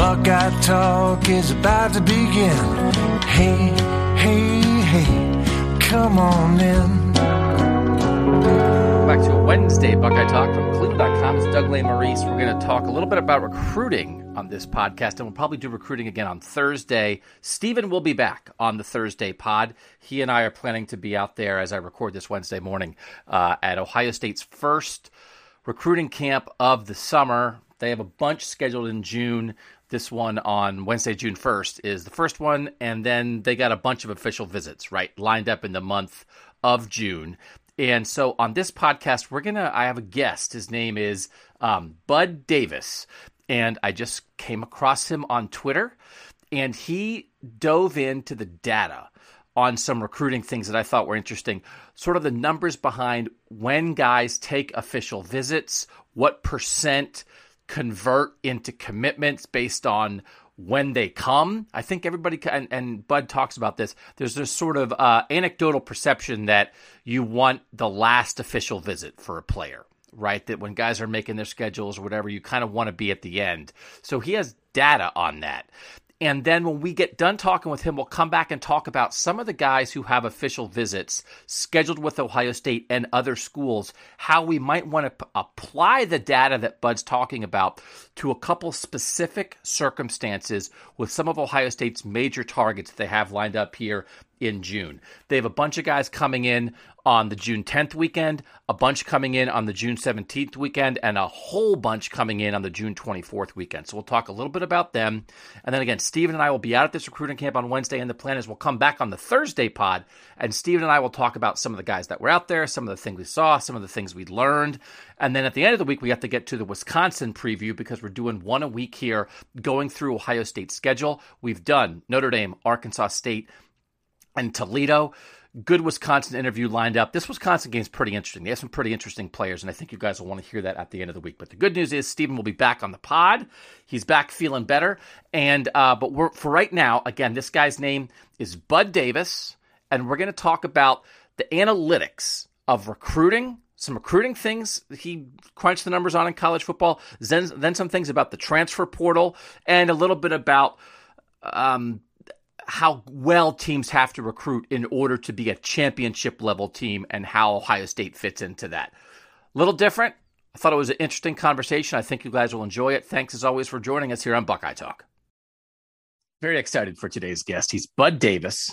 Buckeye Talk is about to begin. Hey, hey, hey, come on in. Back to Wednesday Buckeye Talk from Cleveland.com. It's Doug Lesmerises. We're going to talk a little bit about recruiting on this podcast, and we'll probably do recruiting again on Thursday. Stephen will be back on the Thursday pod. He and I are planning to be out there as I record this Wednesday morning uh, at Ohio State's first recruiting camp of the summer. They have a bunch scheduled in June. This one on Wednesday, June 1st, is the first one. And then they got a bunch of official visits, right, lined up in the month of June. And so on this podcast, we're to, I have a guest. His name is um, Bud Davis. And I just came across him on Twitter. And he dove into the data on some recruiting things that I thought were interesting. Sort of the numbers behind when guys take official visits, what percent convert into commitments based on when they come. I think everybody and, and Bud talks about this. There's this sort of uh, anecdotal perception that you want the last official visit for a player, right? That when guys are making their schedules or whatever, you kind of want to be at the end. So he has data on that. And then when we get done talking with him, we'll come back and talk about some of the guys who have official visits scheduled with Ohio State and other schools, how we might want to p- apply the data that Bud's talking about to a couple specific circumstances with some of Ohio State's major targets they have lined up here in June. They have a bunch of guys coming in on the June 10th weekend, a bunch coming in on the June 17th weekend, and a whole bunch coming in on the June 24th weekend. So we'll talk a little bit about them. And then again, Steven and I will be out at this recruiting camp on Wednesday, and the plan is we'll come back on the Thursday pod, and Steven and I will talk about some of the guys that were out there, some of the things we saw, some of the things we learned. And then at the end of the week, we have to get to the Wisconsin preview because we're doing one a week here, going through Ohio State's schedule. We've done Notre Dame, Arkansas State, and Toledo. Good Wisconsin interview lined up. This Wisconsin game is pretty interesting. They have some pretty interesting players, and I think you guys will want to hear that at the end of the week. But the good news is Stephen will be back on the pod. He's back feeling better. And uh, but we're for right now, again, this guy's name is Bud Davis, and we're going to talk about the analytics of recruiting some recruiting things he crunched the numbers on in college football, then, then some things about the transfer portal, and a little bit about um, how well teams have to recruit in order to be a championship level team and how Ohio State fits into that. A little different. I thought it was an interesting conversation. I think you guys will enjoy it. Thanks as always for joining us here on Buckeye Talk. Very excited for today's guest. He's Bud Davis.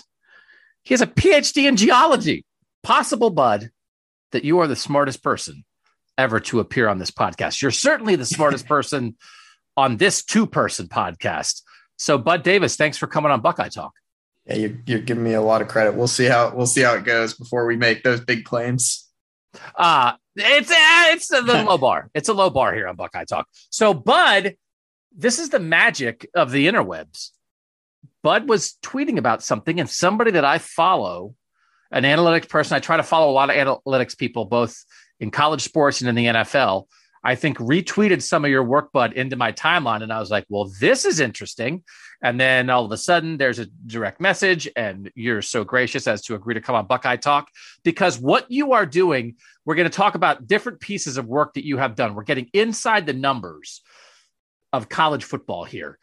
He has a PhD in geology. Possible, Bud, that you are the smartest person ever to appear on this podcast. You're certainly the smartest person on this two person podcast. So, Bud Davis, thanks for coming on Buckeye Talk. Yeah, you're, you're giving me a lot of credit. We'll see how we'll see how it goes before we make those big claims. Uh it's uh, it's a low bar. It's a low bar here on Buckeye Talk. So, Bud, this is the magic of the interwebs. Bud was tweeting about something, and somebody that I follow, an analytics person, I try to follow a lot of analytics people, both in college sports and in the NFL. I think retweeted some of your work, Bud, into my timeline. And I was like, well, this is interesting. And then all of a sudden, there's a direct message, and you're so gracious as to agree to come on Buckeye Talk because what you are doing, we're going to talk about different pieces of work that you have done. We're getting inside the numbers of college football here.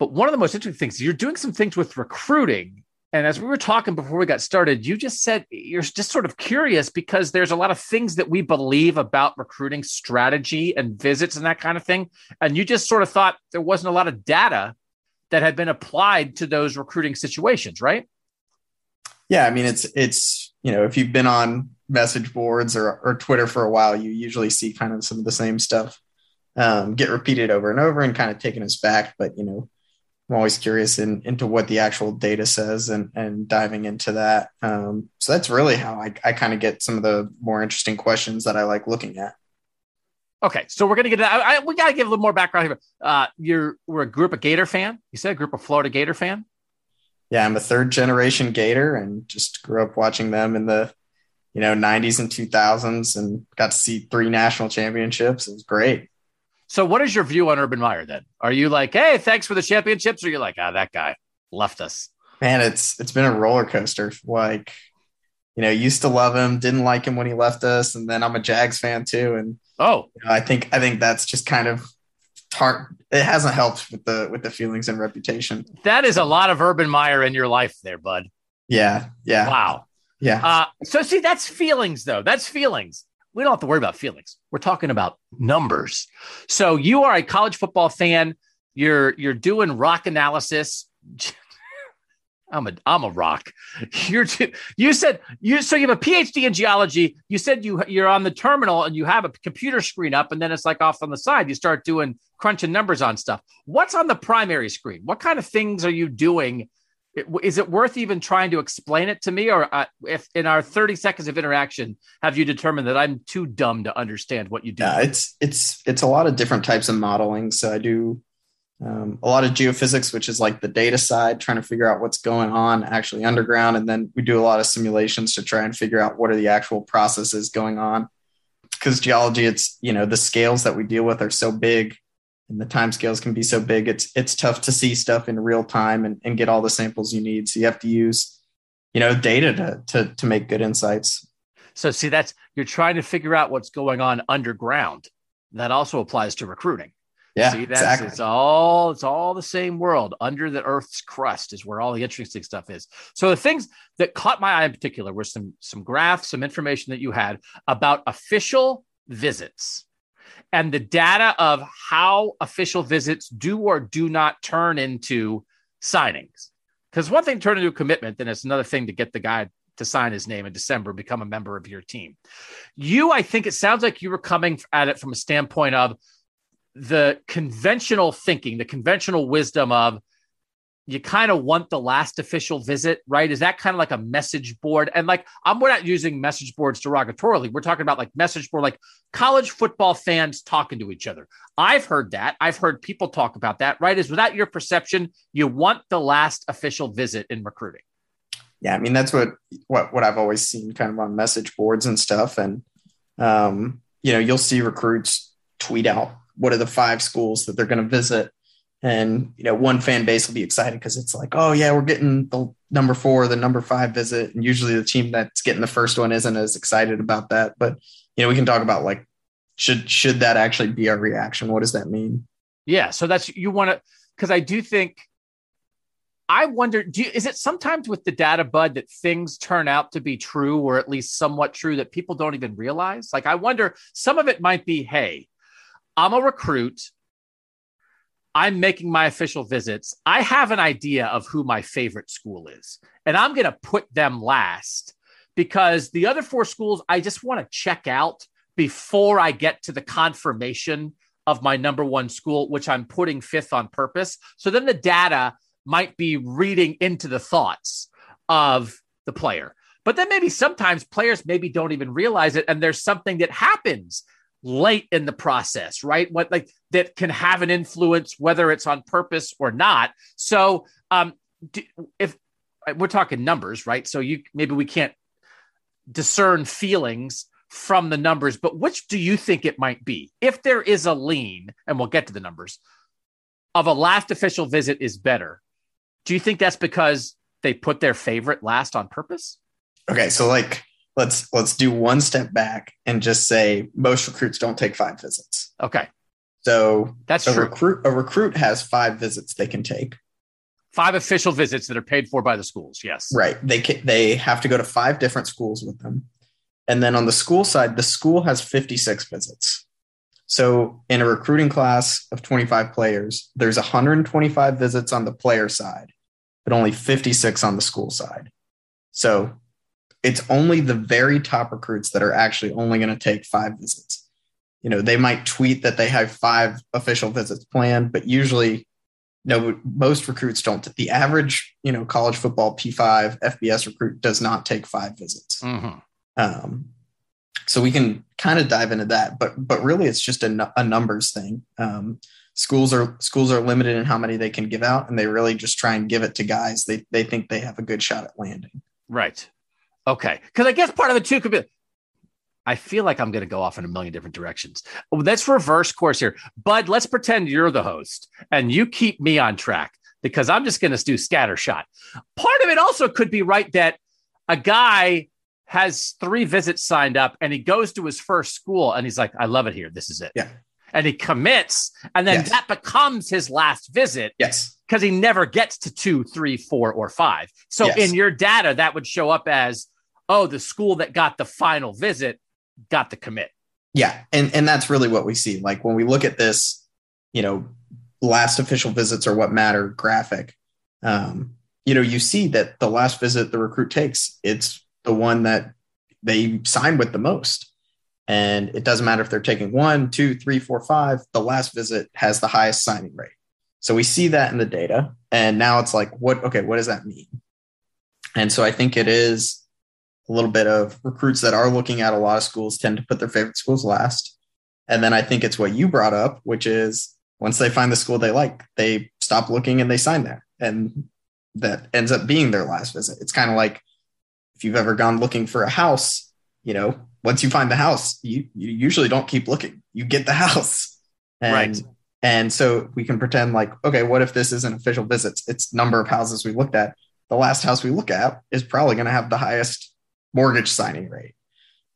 But one of the most interesting things, you're doing some things with recruiting and as we were talking before we got started, you just said you're just sort of curious because there's a lot of things that we believe about recruiting strategy and visits and that kind of thing. And you just sort of thought there wasn't a lot of data that had been applied to those recruiting situations, right? Yeah, I mean it's it's you know if you've been on message boards or or Twitter for a while, you usually see kind of some of the same stuff um, get repeated over and over and kind of taken as fact. But you know, I'm always curious in, into what the actual data says and and diving into that. Um, so that's really how I, I kind of get some of the more interesting questions that I like looking at. Okay, so we're gonna get. I, I, we gotta give a little more background here. Uh, you're we're a group of Gator fan. You said a group of Florida Gator fan. Yeah, I'm a third generation Gator and just grew up watching them in the you know 90s and 2000s and got to see three national championships. It was great. So, what is your view on Urban Meyer then? Are you like, hey, thanks for the championships, or you're like, ah, that guy left us? Man, it's it's been a roller coaster. Like, you know, used to love him, didn't like him when he left us, and then I'm a Jags fan too. And oh, you know, I think I think that's just kind of tart. It hasn't helped with the with the feelings and reputation. That is a lot of Urban Meyer in your life, there, bud. Yeah, yeah. Wow. Yeah. Uh, so see, that's feelings, though. That's feelings. We don't have to worry about feelings. We're talking about numbers. So you are a college football fan. You're you're doing rock analysis. I'm a I'm a rock. You're too, you said you so you have a PhD in geology. You said you you're on the terminal and you have a computer screen up, and then it's like off on the side. You start doing crunching numbers on stuff. What's on the primary screen? What kind of things are you doing? Is it worth even trying to explain it to me, or uh, if in our 30 seconds of interaction, have you determined that I'm too dumb to understand what you do? Yeah, it's it's it's a lot of different types of modeling. So I do um, a lot of geophysics, which is like the data side, trying to figure out what's going on actually underground. And then we do a lot of simulations to try and figure out what are the actual processes going on. Because geology, it's, you know, the scales that we deal with are so big and the time scales can be so big. It's, it's tough to see stuff in real time and, and get all the samples you need. So you have to use, you know, data to, to, to make good insights. So see, that's, you're trying to figure out what's going on underground. That also applies to recruiting. Yeah, See, that's exactly. it's all it's all the same world. Under the Earth's crust is where all the interesting stuff is. So the things that caught my eye in particular were some some graphs, some information that you had about official visits and the data of how official visits do or do not turn into signings. Because one thing turn into a commitment, then it's another thing to get the guy to sign his name in December, become a member of your team. You, I think it sounds like you were coming at it from a standpoint of the conventional thinking, the conventional wisdom of you kind of want the last official visit, right? Is that kind of like a message board? And like, I'm we're not using message boards derogatorily. We're talking about like message board, like college football fans talking to each other. I've heard that. I've heard people talk about that, right? Is without your perception, you want the last official visit in recruiting. Yeah, I mean that's what what what I've always seen kind of on message boards and stuff. And um, you know, you'll see recruits tweet out what are the five schools that they're going to visit and you know one fan base will be excited because it's like oh yeah we're getting the number four the number five visit. And usually the team that's getting the first one isn't as excited about that. But you know we can talk about like should should that actually be our reaction? What does that mean? Yeah so that's you want to because i do think i wonder do you, is it sometimes with the data bud that things turn out to be true or at least somewhat true that people don't even realize? Like i wonder some of it might be hey I'm a recruit. I'm making my official visits. I have an idea of who my favorite school is, and I'm going to put them last because the other four schools I just want to check out before I get to the confirmation of my number one school, which I'm putting fifth on purpose. So then the data might be reading into the thoughts of the player. But then maybe sometimes players maybe don't even realize it. And there's something that happens late in the process, right? What like that can have an influence, whether it's on purpose or not. So, um, if we're talking numbers, right? So you maybe we can't discern feelings from the numbers, but which do you think it might be? If there is a lean, and we'll get to the numbers of a last official visit is better. Do you think that's because they put their favorite last on purpose? Okay, so like let's let's do one step back and just say most recruits don't take five visits. Okay. So that's a true. recruit a recruit has five visits they can take. Five official visits that are paid for by the schools. Yes. Right. They can, they have to go to five different schools with them. And then on the school side, the school has 56 visits. So in a recruiting class of 25 players, there's 125 visits on the player side, but only 56 on the school side. So it's only the very top recruits that are actually only going to take five visits. you know, they might tweet that they have five official visits planned, but usually no, most recruits don't. The average, you know, college football P5 FBS recruit does not take five visits. Mm-hmm. Um, so we can kind of dive into that, but but really it's just a, a numbers thing. Um, schools are schools are limited in how many they can give out, and they really just try and give it to guys they they think they have a good shot at landing. Right. Okay. Because I guess part of it too could be. I feel like I'm going to go off in a million different directions. Oh, let's reverse course here, Bud. Let's pretend you're the host and you keep me on track because I'm just going to do scattershot. Part of it also could be right that a guy has three visits signed up and he goes to his first school and he's like, I love it here. This is it. Yeah. And he commits, and then yes. that becomes his last visit. Yes. Because he never gets to two, three, four, or five. So yes. in your data, that would show up as, oh, the school that got the final visit got the commit. Yeah. And and that's really what we see. Like when we look at this, you know, last official visits are what matter graphic. Um, you know, you see that the last visit the recruit takes, it's the one that they sign with the most. And it doesn't matter if they're taking one, two, three, four, five, the last visit has the highest signing rate. So we see that in the data. And now it's like, what, okay, what does that mean? And so I think it is a little bit of recruits that are looking at a lot of schools tend to put their favorite schools last. And then I think it's what you brought up, which is once they find the school they like, they stop looking and they sign there. And that ends up being their last visit. It's kind of like if you've ever gone looking for a house, you know, once you find the house, you, you usually don't keep looking. You get the house. And, right. And so we can pretend like, okay, what if this isn't official visits? It's number of houses we looked at. The last house we look at is probably going to have the highest mortgage signing rate.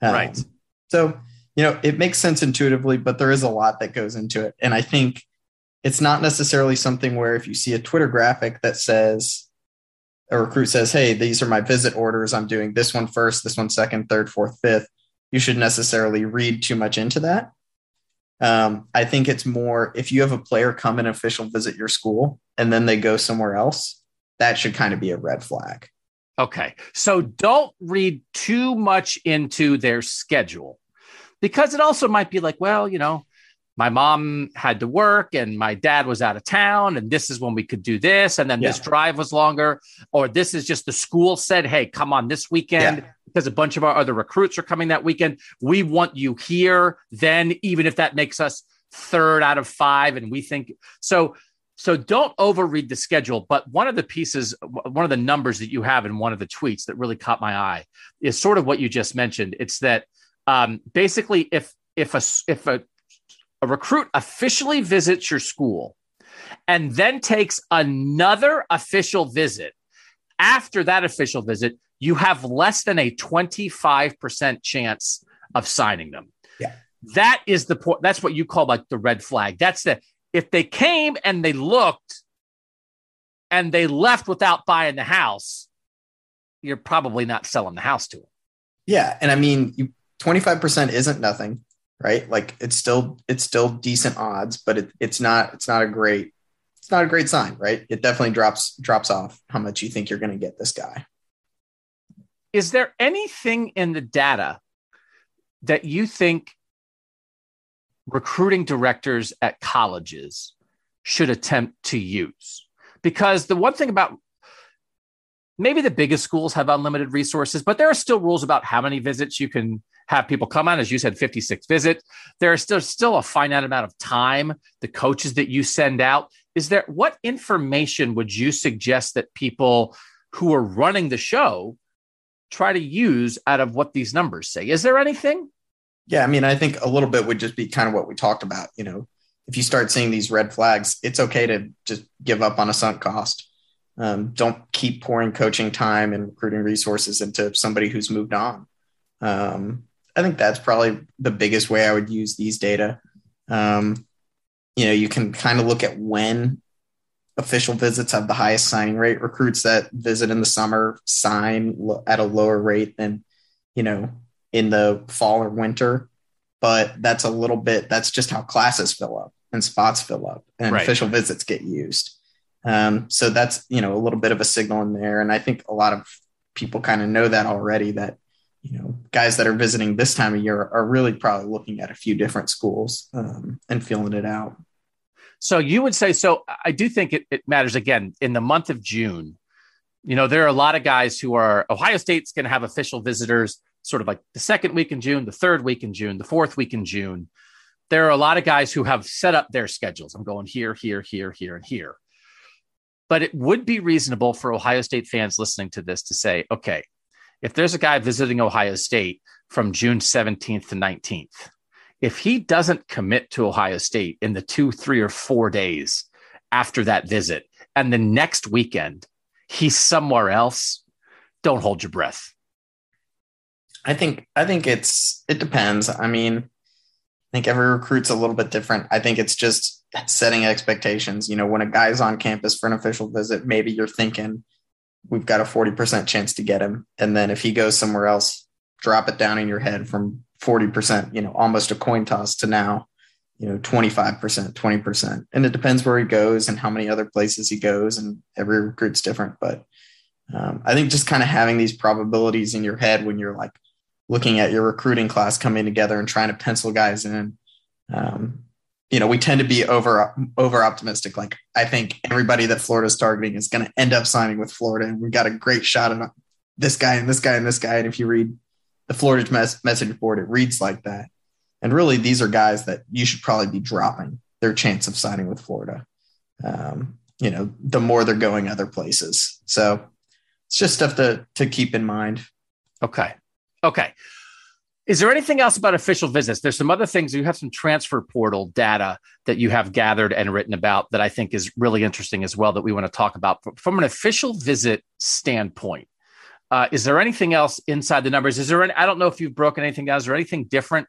Um, right. So, you know, it makes sense intuitively, but there is a lot that goes into it. And I think it's not necessarily something where if you see a Twitter graphic that says, a recruit says, Hey, these are my visit orders. I'm doing this one first, this one second, third, fourth, fifth. You should necessarily read too much into that. Um, I think it's more if you have a player come and official visit your school and then they go somewhere else, that should kind of be a red flag. Okay. So don't read too much into their schedule because it also might be like, well, you know, my mom had to work and my dad was out of town and this is when we could do this and then yeah. this drive was longer or this is just the school said hey come on this weekend yeah. because a bunch of our other recruits are coming that weekend we want you here then even if that makes us third out of five and we think so so don't overread the schedule but one of the pieces one of the numbers that you have in one of the tweets that really caught my eye is sort of what you just mentioned it's that um, basically if if a if a a recruit officially visits your school and then takes another official visit after that official visit, you have less than a 25% chance of signing them. Yeah. That is the point. That's what you call like the red flag. That's the, if they came and they looked and they left without buying the house, you're probably not selling the house to them. Yeah. And I mean, you, 25% isn't nothing right? Like it's still it's still decent odds, but it, it's not it's not a great it's not a great sign, right? It definitely drops drops off how much you think you're going to get this guy. Is there anything in the data that you think recruiting directors at colleges should attempt to use? Because the one thing about maybe the biggest schools have unlimited resources, but there are still rules about how many visits you can have people come on, as you said, 56 visits. There is still, still a finite amount of time, the coaches that you send out. Is there what information would you suggest that people who are running the show try to use out of what these numbers say? Is there anything? Yeah, I mean, I think a little bit would just be kind of what we talked about. You know, if you start seeing these red flags, it's okay to just give up on a sunk cost. Um, don't keep pouring coaching time and recruiting resources into somebody who's moved on. Um, I think that's probably the biggest way I would use these data. Um, you know, you can kind of look at when official visits have the highest signing rate. Recruits that visit in the summer sign at a lower rate than, you know, in the fall or winter. But that's a little bit, that's just how classes fill up and spots fill up and right. official visits get used. Um, so that's, you know, a little bit of a signal in there. And I think a lot of people kind of know that already that you know, guys that are visiting this time of year are really probably looking at a few different schools um, and feeling it out. So you would say, so I do think it, it matters again in the month of June. You know, there are a lot of guys who are Ohio State's going to have official visitors sort of like the second week in June, the third week in June, the fourth week in June. There are a lot of guys who have set up their schedules. I'm going here, here, here, here, and here. But it would be reasonable for Ohio State fans listening to this to say, okay, if there's a guy visiting Ohio State from June 17th to 19th, if he doesn't commit to Ohio State in the two, three, or four days after that visit, and the next weekend he's somewhere else, don't hold your breath. I think I think it's it depends. I mean, I think every recruit's a little bit different. I think it's just setting expectations. You know, when a guy's on campus for an official visit, maybe you're thinking we've got a 40% chance to get him. And then if he goes somewhere else, drop it down in your head from 40%, you know, almost a coin toss to now, you know, 25%, 20%. And it depends where he goes and how many other places he goes. And every recruit's different. But um, I think just kind of having these probabilities in your head when you're like looking at your recruiting class coming together and trying to pencil guys in. Um, you know, we tend to be over over optimistic. Like I think everybody that Florida's targeting is going to end up signing with Florida, and we've got a great shot at this guy and this guy and this guy. And if you read the Florida mess- message board, it reads like that. And really, these are guys that you should probably be dropping their chance of signing with Florida. Um, you know, the more they're going other places. So it's just stuff to to keep in mind. Okay. Okay. Is there anything else about official visits? There's some other things. You have some transfer portal data that you have gathered and written about that I think is really interesting as well that we want to talk about from an official visit standpoint. Uh, is there anything else inside the numbers? Is there? Any, I don't know if you've broken anything down. Is there anything different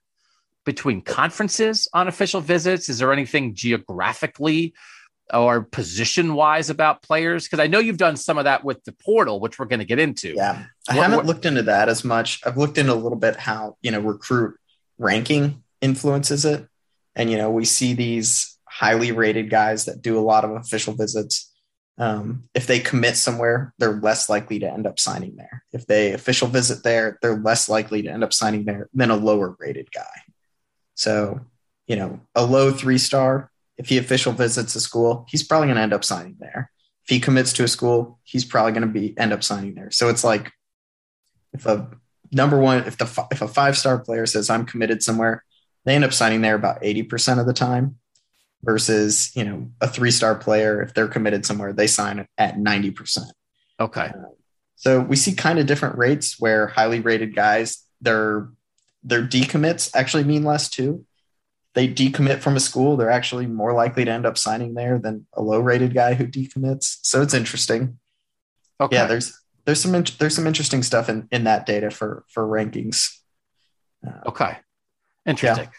between conferences on official visits? Is there anything geographically or position wise about players? Because I know you've done some of that with the portal, which we're going to get into. Yeah, I what, haven't what, looked into that as much. I've looked into a little bit how you know recruit ranking influences it, and you know we see these highly rated guys that do a lot of official visits. Um, if they commit somewhere, they're less likely to end up signing there. If they official visit there, they're less likely to end up signing there than a lower rated guy. So, you know, a low three star if he official visits a school, he's probably going to end up signing there. If he commits to a school, he's probably going to be end up signing there. So it's like if a number one, if the if a five star player says I'm committed somewhere, they end up signing there about eighty percent of the time. Versus you know a three star player, if they're committed somewhere, they sign at ninety percent. Okay. Uh, so we see kind of different rates where highly rated guys, their their decommits actually mean less too they decommit from a school, they're actually more likely to end up signing there than a low rated guy who decommits. So it's interesting. Okay. Yeah, there's there's some there's some interesting stuff in in that data for for rankings. Uh, okay, interesting. Yeah.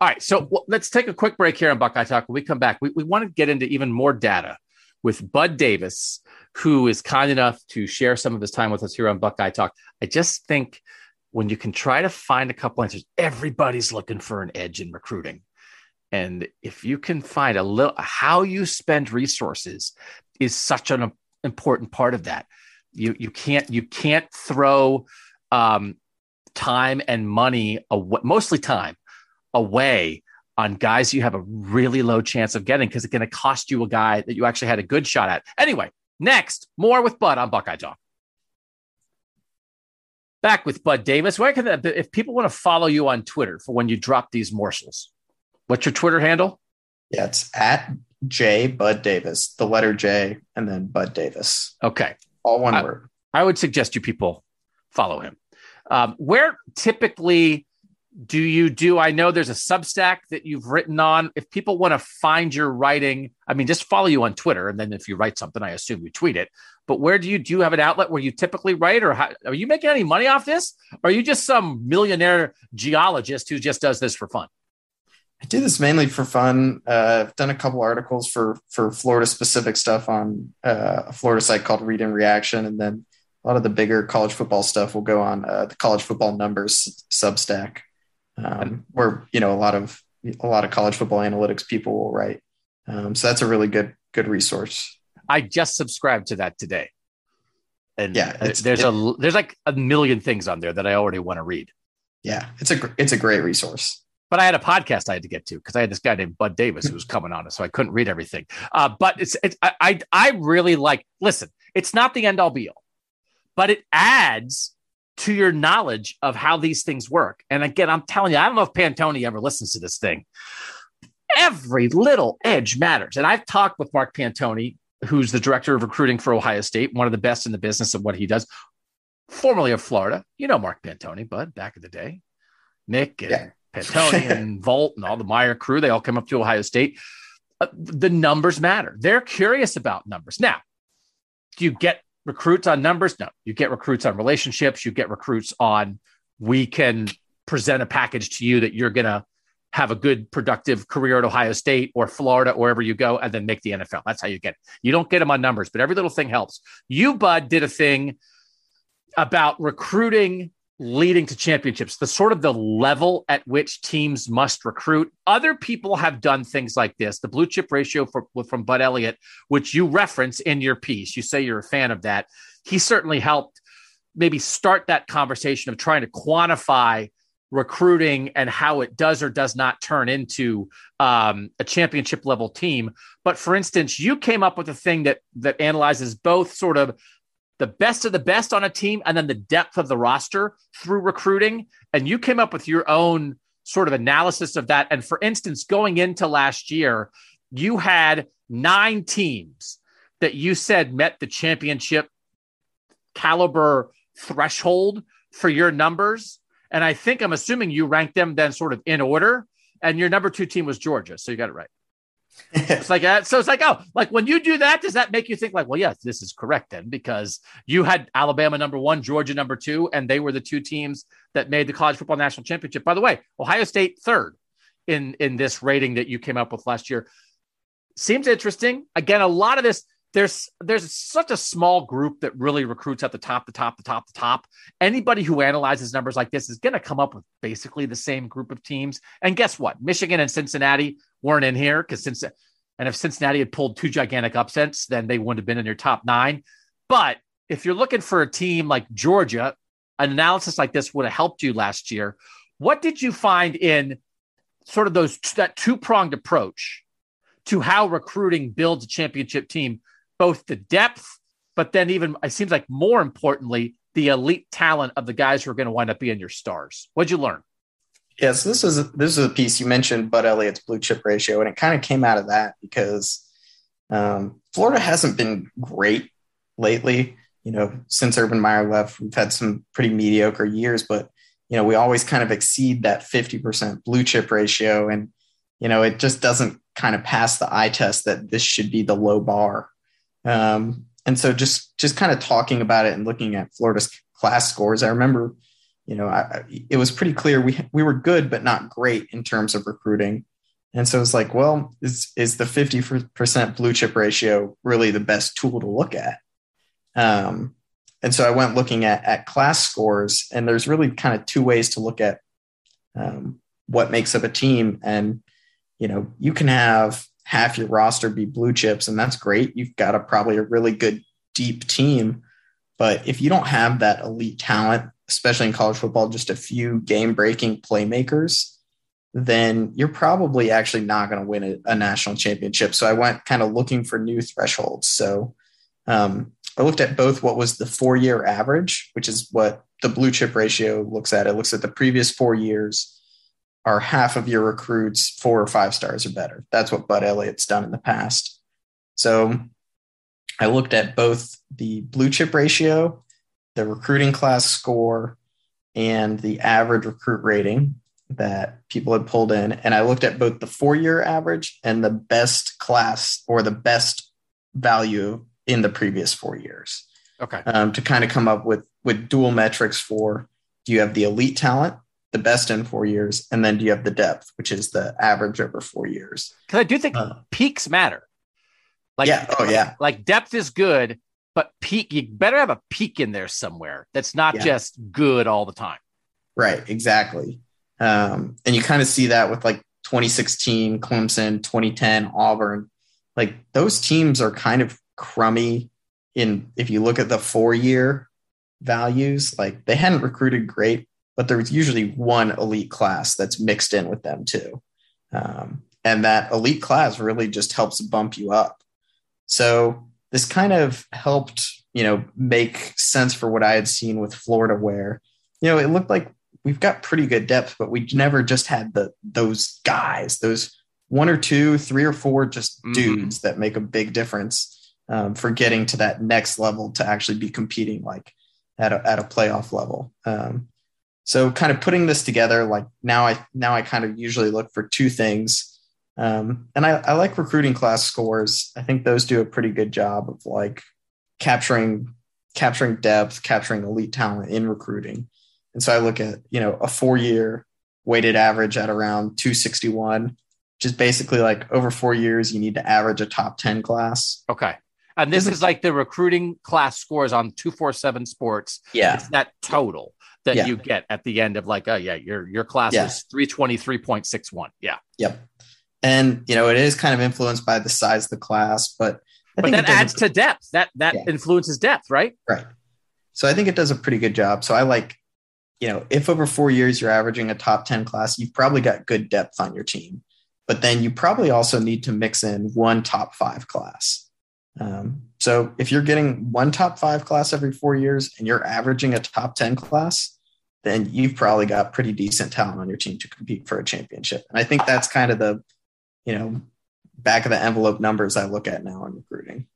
All right, so well, let's take a quick break here on Buckeye Talk. When we come back, we, we want to get into even more data with Bud Davis, who is kind enough to share some of his time with us here on Buckeye Talk. I just think when you can try to find a couple answers, everybody's looking for an edge in recruiting. And if you can find a little, how you spend resources is such an important part of that. You you can't you can't throw um, time and money away, mostly time away on guys you have a really low chance of getting because it's going to cost you a guy that you actually had a good shot at. Anyway, next, more with Bud on Buckeye Talk. Back with Bud Davis. Where can that, if people want to follow you on Twitter for when you drop these morsels, what's your Twitter handle? Yeah, it's at J Bud Davis, the letter J, and then Bud Davis. Okay, all one I, word. I would suggest you people follow him. Um, where typically do you do? I know there's a Substack that you've written on. If people want to find your writing, I mean, just follow you on Twitter, and then if you write something, I assume you tweet it. But where do you do you have an outlet where you typically write, or how, are you making any money off this? Or are you just some millionaire geologist who just does this for fun? I do this mainly for fun. Uh, I've done a couple articles for for Florida specific stuff on uh, a Florida site called Read and Reaction, and then a lot of the bigger college football stuff will go on uh, the College Football Numbers Substack, um, where you know a lot of a lot of college football analytics people will write. Um, so that's a really good good resource. I just subscribed to that today. And Yeah, uh, there's it- a there's like a million things on there that I already want to read. Yeah, it's a it's a great resource. But I had a podcast I had to get to because I had this guy named Bud Davis who was coming on it, so I couldn't read everything. Uh, but it's it's I, I I really like. Listen, it's not the end all be all, but it adds to your knowledge of how these things work. And again, I'm telling you, I don't know if Pantoni ever listens to this thing. Every little edge matters, and I've talked with Mark Pantoni, who's the director of recruiting for Ohio State, one of the best in the business of what he does, formerly of Florida. You know Mark Pantoni, Bud, back in the day. Nick and Yeah. Pantoni and Volt and all the Meyer crew, they all come up to Ohio State. Uh, the numbers matter. They're curious about numbers. Now, do you get recruits on numbers? No. You get recruits on relationships. You get recruits on we can present a package to you that you're going to have a good, productive career at Ohio State or Florida, or wherever you go, and then make the NFL. That's how you get it. You don't get them on numbers, but every little thing helps. You, Bud, did a thing about recruiting leading to championships, the sort of the level at which teams must recruit. Other people have done things like this. The blue chip ratio for, from Bud Elliott, which you reference in your piece, you say you're a fan of that. He certainly helped maybe start that conversation of trying to quantify recruiting and how it does or does not turn into um, a championship level team. But for instance, you came up with a thing that that analyzes both sort of the best of the best on a team and then the depth of the roster through recruiting. And you came up with your own sort of analysis of that. And for instance, going into last year, you had nine teams that you said met the championship caliber threshold for your numbers. And I think I'm assuming you ranked them then sort of in order. And your number two team was Georgia. So you got it right. It's like that. So it's like, oh, like when you do that, does that make you think like, well, yes, this is correct then, because you had Alabama number one, Georgia number two, and they were the two teams that made the college football national championship. By the way, Ohio State third in in this rating that you came up with last year. Seems interesting. Again, a lot of this, there's there's such a small group that really recruits at the top, the top, the top, the top. Anybody who analyzes numbers like this is going to come up with basically the same group of teams. And guess what? Michigan and Cincinnati weren't in here because since and if Cincinnati had pulled two gigantic upsets, then they wouldn't have been in your top nine. But if you're looking for a team like Georgia, an analysis like this would have helped you last year. What did you find in sort of those that two pronged approach to how recruiting builds a championship team, both the depth, but then even it seems like more importantly, the elite talent of the guys who are going to wind up being your stars. What'd you learn? Yes, this is this is a piece you mentioned Bud Elliott's blue chip ratio, and it kind of came out of that because um, Florida hasn't been great lately. You know, since Urban Meyer left, we've had some pretty mediocre years, but you know, we always kind of exceed that fifty percent blue chip ratio, and you know, it just doesn't kind of pass the eye test that this should be the low bar. Um, and so, just just kind of talking about it and looking at Florida's class scores, I remember you know, I, it was pretty clear we we were good but not great in terms of recruiting. And so it's like, well, is is the fifty percent blue chip ratio really the best tool to look at? Um, and so I went looking at at class scores, and there's really kind of two ways to look at um, what makes up a team. And you know, you can have half your roster be blue chips, and that's great. You've got a probably a really good deep team. But if you don't have that elite talent, especially in college football, just a few game breaking playmakers, then you're probably actually not going to win a, a, national championship. So I went kind of looking for new thresholds. So um, I looked at both what was the four year average, which is what the blue chip ratio looks at. It looks at the previous four years. Are half of your recruits four or five stars or better? That's what Bud Elliott's done in the past. So I looked at both the blue chip ratio, the recruiting class score, and the average recruit rating that people had pulled in. And I looked at both the four year average and the best class or the best value in the previous four years. Okay. Um, to kind of come up with with dual metrics for do you have the elite talent, the best in four years, and then do you have the depth, which is the average over four years? Because I do think Uh, peaks matter. Like, yeah. Oh, yeah. Like depth is good, but peak, you better have a peak in there somewhere that's not Yeah. just good all the time. Right, exactly. Um, and you kind of see that with like 2016 Clemson, 2010 Auburn. Like those teams are kind of crummy in if you look at the four year values, like they hadn't recruited great, but there's usually one elite class that's mixed in with them too. Um, and that elite class really just helps bump you up. So this kind of helped, you know, make sense for what I had seen with Florida, where, you know, it looked like we've got pretty good depth, but we never just had the those guys, those one or two, three or four just mm-hmm. dudes that make a big difference um, for getting to that next level to actually be competing like at a, at a playoff level. Um, so kind of putting this together, like now I now I kind of usually look for two things. Um, and I, I like recruiting class scores. I think those do a pretty good job of like capturing capturing depth, capturing elite talent in recruiting. And so I look at, you know, a four year weighted average at around 261, which is basically like over four years, you need to average a top 10 class. Okay. And this is like the recruiting class scores on 247 sports. Yeah. It's that total that yeah. you get at the end of like, oh yeah, your your class yeah. is 323.61. Yeah. Yep. And you know, it is kind of influenced by the size of the class, but I but that adds to depth. That that yeah. influences depth, right? Right. So I think it does a pretty good job. So I like, you know, if over four years you're averaging a top 10 class, you've probably got good depth on your team. But then you probably also need to mix in one top five class. Um, so if you're getting one top five class every four years and you're averaging a top 10 class, then you've probably got pretty decent talent on your team to compete for a championship. And I think that's kind of the, you know, back of the envelope numbers I look at now in recruiting.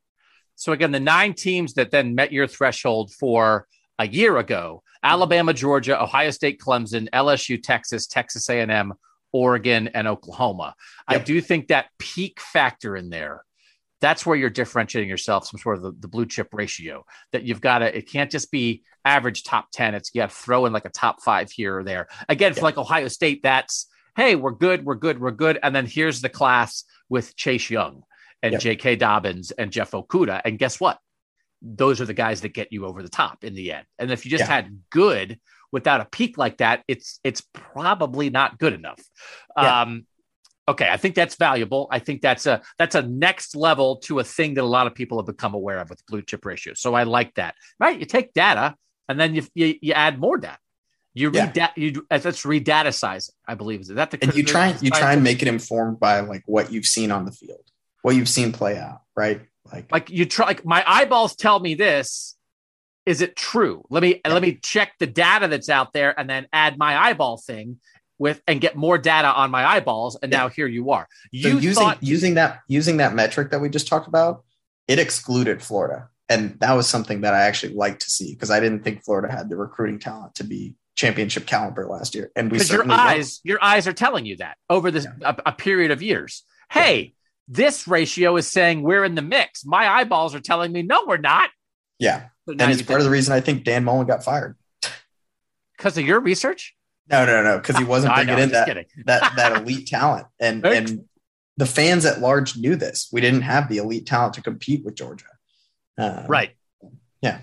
So again, the nine teams that then met your threshold for a year ago: Alabama, Georgia, Ohio State, Clemson, LSU, Texas, Texas A&M, Oregon, and Oklahoma. Yep. I do think that peak factor in there that's where you're differentiating yourself some sort of the, the blue chip ratio that you've got to it can't just be average top 10 it's you got to throw in like a top five here or there. Again yeah. for like ohio state that's hey we're good we're good we're good and then here's the class with chase young and j.k dobbins and jeff okudah and guess what? Those are the guys that get you over the top in the end. And if you just yeah. had good without a peak like that it's it's probably not good enough. Um Okay, I think that's valuable. I think that's a that's a next level to a thing that a lot of people have become aware of with blue chip ratio. So I like that. Right? You take data and then you you, you add more data. You read yeah. you that's size. I believe is that the and you try you try and make it informed by like what you've seen on the field, what you've seen play out, right? Like like you try like my eyeballs tell me this. Is it true? Let me yeah. let me check the data that's out there and then add my eyeball thing with and get more data on my eyeballs and yeah. now here you are. You so using thought- using that using that metric that we just talked about it excluded florida. And that was something that i actually liked to see because i didn't think florida had the recruiting talent to be championship caliber last year. And we your eyes your eyes are telling you that over this yeah. a, a, period of years. Hey yeah. this ratio is saying we're in the mix. My eyeballs are telling me no we're not. Yeah. So and it's part of the reason i think dan mullen got fired. Because of your research no, no, no, because he wasn't bringing in that, that that elite talent, and and the fans at large knew this. We didn't have the elite talent to compete with Georgia. Um, right. Yeah.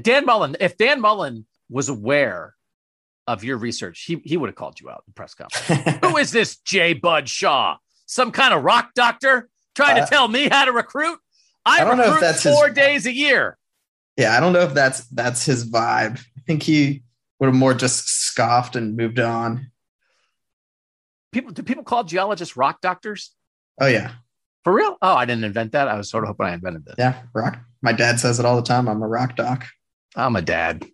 Dan Mullen, if Dan Mullen was aware of your research, he he would have called you out in press conference. Who is this Jay Bud Shaw? Some kind of rock doctor trying uh, to tell me how to recruit? I, I don't know if that's four his, days a year. Yeah, I don't know if that's that's his vibe. I think he would have more just scoffed and moved on. People do people call geologists rock doctors? Oh yeah. For real? Oh, I didn't invent that. I was sort of hoping I invented this. Yeah, rock. My dad says it all the time. I'm a rock doc. I'm a dad.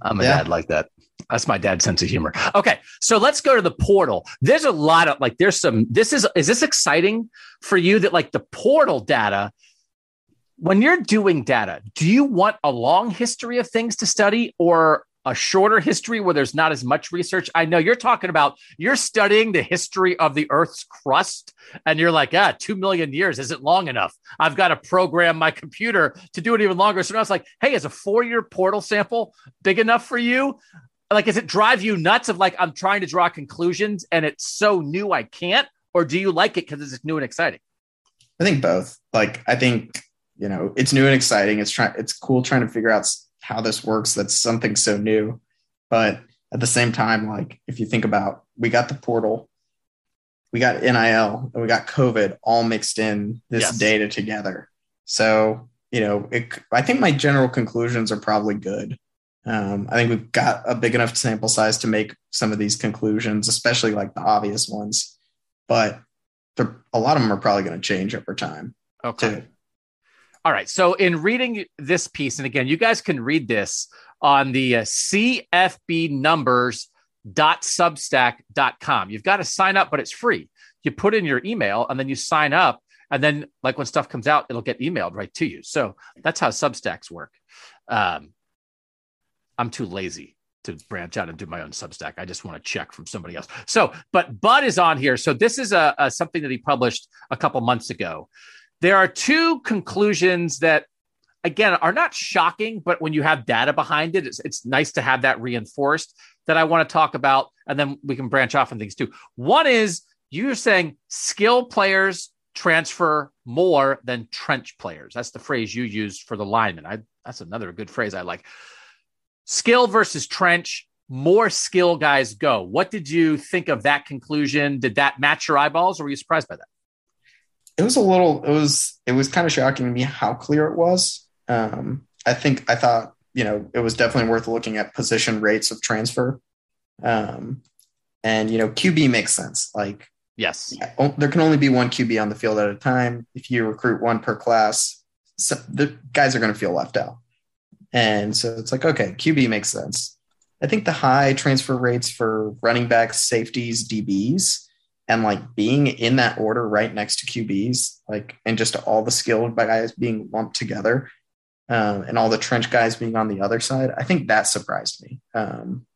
I'm a yeah. dad like that. That's my dad's sense of humor. Okay, so let's go to the portal. There's a lot of like, there's some. This is is this exciting for you that like the portal data when you're doing data, do you want a long history of things to study or a shorter history where there's not as much research. I know you're talking about you're studying the history of the Earth's crust, and you're like, ah, two million years isn't long enough. I've got to program my computer to do it even longer. So now it's like, hey, is a four year portal sample big enough for you? Like, does it drive you nuts of like, I'm trying to draw conclusions and it's so new I can't? Or do you like it because it's new and exciting? I think both. Like, I think, you know, it's new and exciting. It's trying, it's cool trying to figure out how this works. That's something so new. But at the same time, like if you think about, we got the portal, we got NIL, and we got COVID all mixed in this yes. data together. So you know, it, I think my general conclusions are probably good. Um, I think we've got a big enough sample size to make some of these conclusions, especially like the obvious ones. But a lot of them are probably going to change over time. Okay. All right. So in reading this piece, and again, you guys can read this on the uh, cfbnumbers.substack.com. You've got to sign up, but it's free. You put in your email and then you sign up. And then, like when stuff comes out, it'll get emailed right to you. So that's how Substacks work. Um, I'm too lazy to branch out and do my own Substack. I just want to check from somebody else. So, but Bud is on here. So this is a, a something that he published a couple months ago. There are two conclusions that again are not shocking but when you have data behind it it's, it's nice to have that reinforced that i want to talk about and then we can branch off on things too. One is you're saying skill players transfer more than trench players. That's the phrase you used for the lineman. I, that's another good phrase i like. Skill versus trench more skill guys go. What did you think of that conclusion? Did that match your eyeballs or were you surprised by that it was a little it was it was kind of shocking to me how clear it was um, I think I thought you know it was definitely worth looking at position rates of transfer, um, and you know QB makes sense. Like yes, yeah, there can only be one QB on the field at a time. If you recruit one per class, so the guys are going to feel left out, and so it's like okay, QB makes sense. I think the high transfer rates for running backs, safeties, DBs, and like being in that order right next to QBs, like and just all the skilled guys being lumped together um, and all the trench guys being on the other side, I think that surprised me. Um,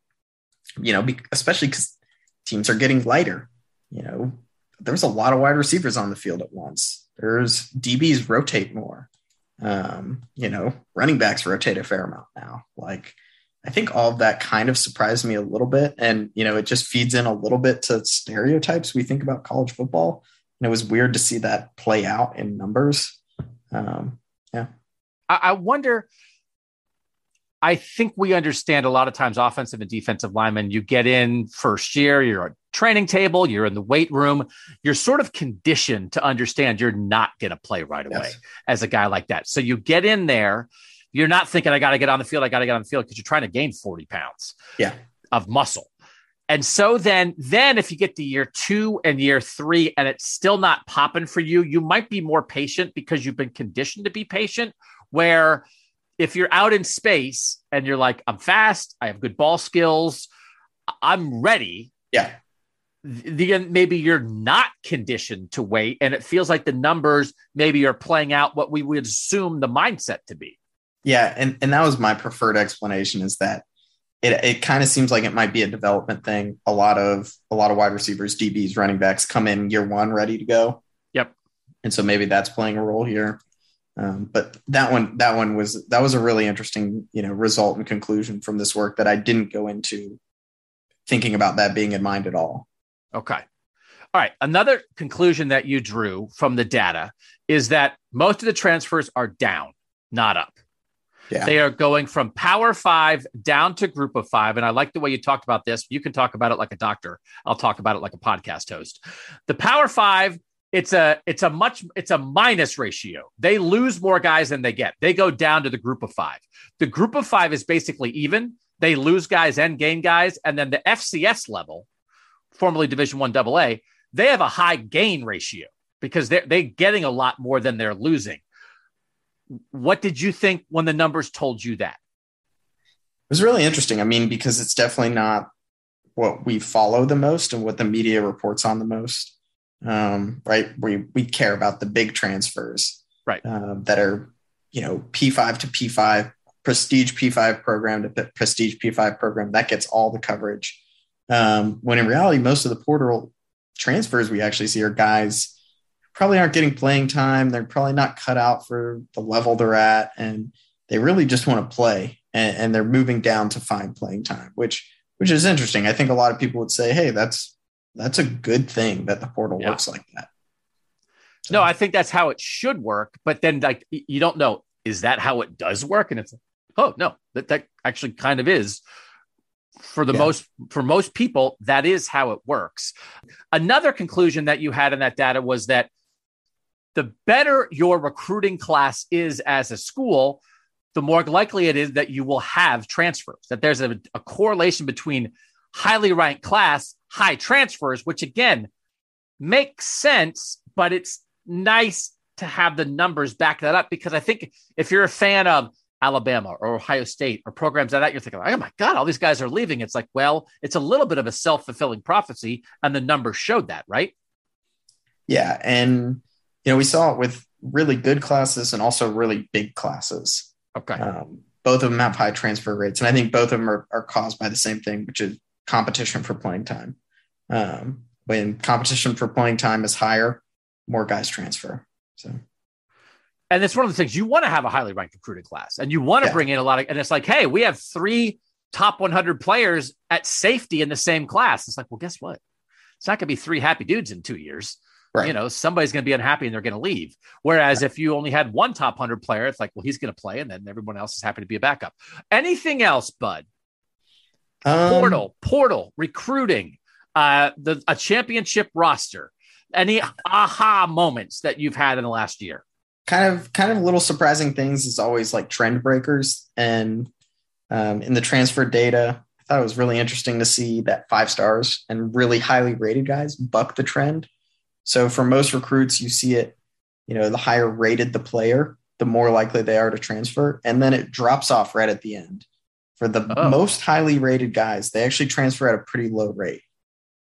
you know, be, especially because teams are getting lighter. You know, there's a lot of wide receivers on the field at once. There's DBs rotate more. Um, you know, running backs rotate a fair amount now. Like, I think all of that kind of surprised me a little bit. And, you know, it just feeds in a little bit to stereotypes we think about college football. And it was weird to see that play out in numbers. Um, yeah. I, I wonder. I think we understand a lot of times offensive and defensive linemen, you get in first year, you're at training table, you're in the weight room, you're sort of conditioned to understand you're not going to play right away yes. as a guy like that. So you get in there, you're not thinking, I got to get on the field, I got to get on the field because you're trying to gain 40 pounds yeah. of muscle. And so then, then if you get to year two and year three and it's still not popping for you, you might be more patient because you've been conditioned to be patient where if you're out in space and you're like, I'm fast, I have good ball skills, I'm ready. Yeah. The, maybe you're not conditioned to wait, and it feels like the numbers maybe are playing out what we would assume the mindset to be. Yeah, and and that was my preferred explanation is that it it kind of seems like it might be a development thing. A lot of a lot of wide receivers, DBs, running backs come in year one ready to go. Yep. And so maybe that's playing a role here. Um, but that one, that one was that was a really interesting, you know, result and conclusion from this work that I didn't go into thinking about that being in mind at all. Okay. All right. Another conclusion that you drew from the data is that most of the transfers are down, not up. Yeah. They are going from power five down to group of five. And I like the way you talked about this. You can talk about it like a doctor. I'll talk about it like a podcast host. The power five it's a it's a much it's a minus ratio. They lose more guys than they get. They go down to the group of five. The group of five is basically even. They lose guys and gain guys, and then the FCS level, formerly Division One AA, they have a high gain ratio because they're they're getting a lot more than they're losing. What did you think when the numbers told you that? It was really interesting. I mean, because it's definitely not what we follow the most and what the media reports on the most um, right? We we care about the big transfers, right? Uh, that are you know P5 to P5, prestige P5 program to prestige P5 program that gets all the coverage. Um, when in reality, most of the portal transfers we actually see are guys probably aren't getting playing time. They're probably not cut out for the level they're at, and they really just want to play. And, and they're moving down to find playing time, which which is interesting. I think a lot of people would say, "Hey, that's that's a good thing that the portal yeah. works like that. So. No, I think that's how it should work. But then, like, you don't know is that how it does work? And it's oh no, that that actually kind of is for the yeah. most for most people that is how it works another conclusion that you had in that data was that the better your recruiting class is as a school, the more likely it is that you will have transfers, that there's a, a correlation between highly ranked class, high transfers, which again makes sense, but it's nice to have the numbers back that up because I think if you're a fan of Alabama or Ohio State or programs like that, you're thinking, oh my God, all these guys are leaving. It's like, well, it's a little bit of a self fulfilling prophecy, and the numbers showed that, right? Yeah. And, you know, we saw it with really good classes and also really big classes. Okay. Um, both of them have high transfer rates. And I think both of them are, are caused by the same thing, which is competition for playing time. Um, when competition for playing time is higher, more guys transfer. So and it's one of the things you want to have a highly ranked recruiting class and you want to yeah. bring in a lot of and it's like hey we have three top 100 players at safety in the same class it's like well guess what it's not going to be three happy dudes in two years right. you know somebody's going to be unhappy and they're going to leave. Whereas if you only had one top 100 player it's like well he's going to play and then everyone else is happy to be a backup. Anything else bud? Um, portal portal recruiting uh the a championship roster. Any aha moments that you've had in the last year? Kind of kind of little surprising things is always like trend breakers and um, in the transfer data i thought it was really interesting to see that five stars and really highly rated guys buck the trend so for most recruits you see it you know the higher rated the player the more likely they are to transfer and then it drops off right at the end for the oh. most highly rated guys they actually transfer at a pretty low rate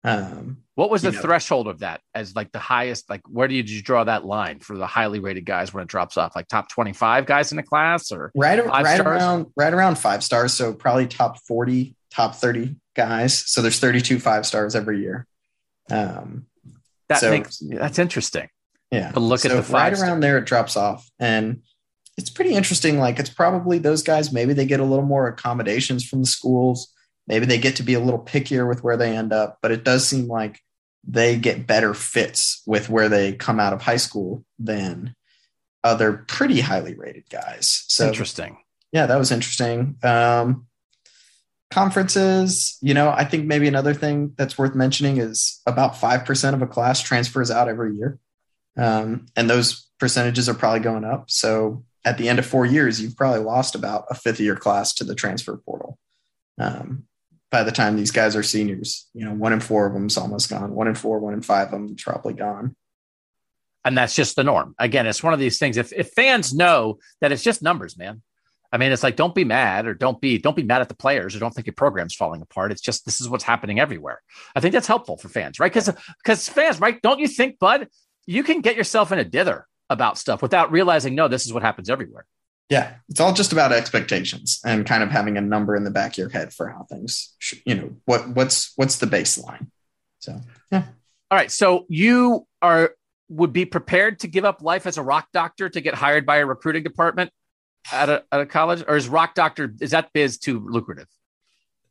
um, what was the know, threshold of that as like the highest? Like, where did you draw that line for the highly rated guys when it drops off? Like top twenty five guys in the class, or right, right around right around five stars. So probably top forty, top thirty guys. So there's 32 five stars every year. Um, that so, makes that's interesting. Yeah, but look so at the right around there it drops off, and it's pretty interesting. Like it's probably those guys. Maybe they get a little more accommodations from the schools Maybe they get to be a little pickier with where they end up, but it does seem like they get better fits with where they come out of high school than other pretty highly rated guys. So interesting. Yeah, that was interesting. Um, conferences, you know, I think maybe another thing that's worth mentioning is about 5% of a class transfers out every year. Um, and those percentages are probably going up. So at the end of four years, you've probably lost about a fifth of your class to the transfer portal. Um, by the time these guys are seniors. You know, one in four of them's almost gone. One in four, one in five of them is probably gone. And that's just the norm. Again, it's one of these things. If if fans know that it's just numbers, man. I mean, it's like don't be mad or don't be don't be mad at the players or don't think your program's falling apart. It's just this is what's happening everywhere. I think that's helpful for fans, right? Because because fans, right? Don't you think, Bud? You can get yourself in a dither about stuff without realizing, no, this is what happens everywhere. Yeah, it's all just about expectations and kind of having a number in the back of your head for how things, you know, what what's what's the baseline. So yeah. All right, so you are would be prepared to give up life as a rock doctor to get hired by a recruiting department at a, at a college, or is rock doctor is that biz too lucrative?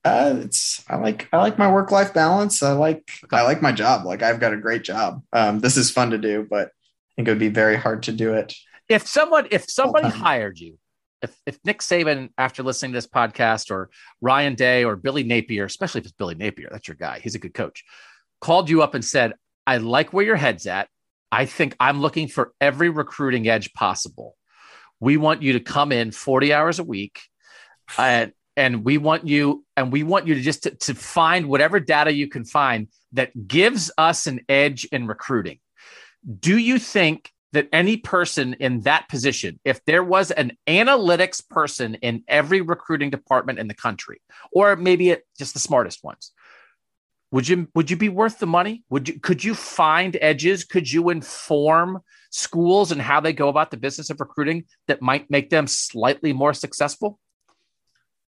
Uh, it's I like I like my work life balance. I like. I like my job. Like I've got a great job. Um, this is fun to do, but I think it would be very hard to do it if someone if somebody hired you, if if Nick Saban after listening to this podcast or Ryan Day or Billy Napier, especially if it's Billy Napier, that's your guy, he's a good coach, called you up and said, "I like where your head's at. I think I'm looking for every recruiting edge possible. We want you to come in 40 hours a week and and we want you and we want you to just to, to find whatever data you can find that gives us an edge in recruiting. Do you think that any person in that position, if there was an analytics person in every recruiting department in the country, or maybe it, just the smartest ones, would you would you be worth the money? Would you could you find edges? Could you inform schools and how they go about the business of recruiting that might make them slightly more successful?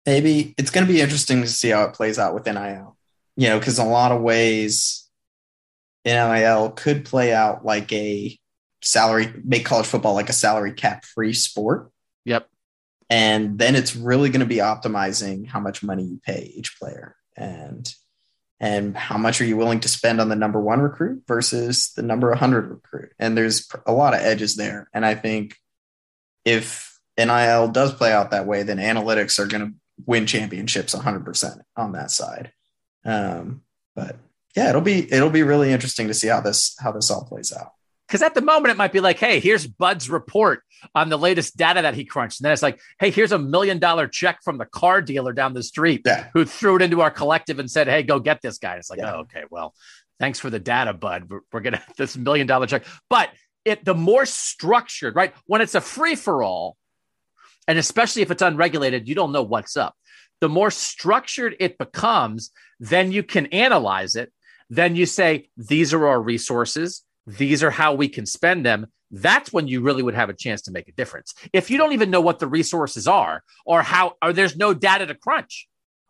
Maybe it's going to be interesting to see how it plays out with NIL. You know, because in a lot of ways, NIL could play out like a salary, make college football like a salary cap free sport. Yep. And then it's really going to be optimizing how much money you pay each player and and how much are you willing to spend on the number one recruit versus the number 100 recruit? And there's a lot of edges there. And i think if nil does play out that way then analytics are going to win championships 100% on that side. Um, but yeah it'll be it'll be really interesting to see how this how this all plays out Because at the moment, it might be like, hey, here's Bud's report on the latest data that he crunched. And then it's like, hey, here's a million dollar check from the car dealer down the street Yeah. who threw it into our collective and said, hey, go get this guy. It's like, Yeah. oh, okay, well, thanks for the data, Bud. We're, we're going to this million dollar check. But it the more structured, right? When it's a free for all, and especially if it's unregulated, you don't know what's up. The more structured it becomes, then you can analyze it. Then you say, these are our resources. These are how we can spend them. That's when you really would have a chance to make a difference. If you don't even know what the resources are or how, or there's no data to crunch,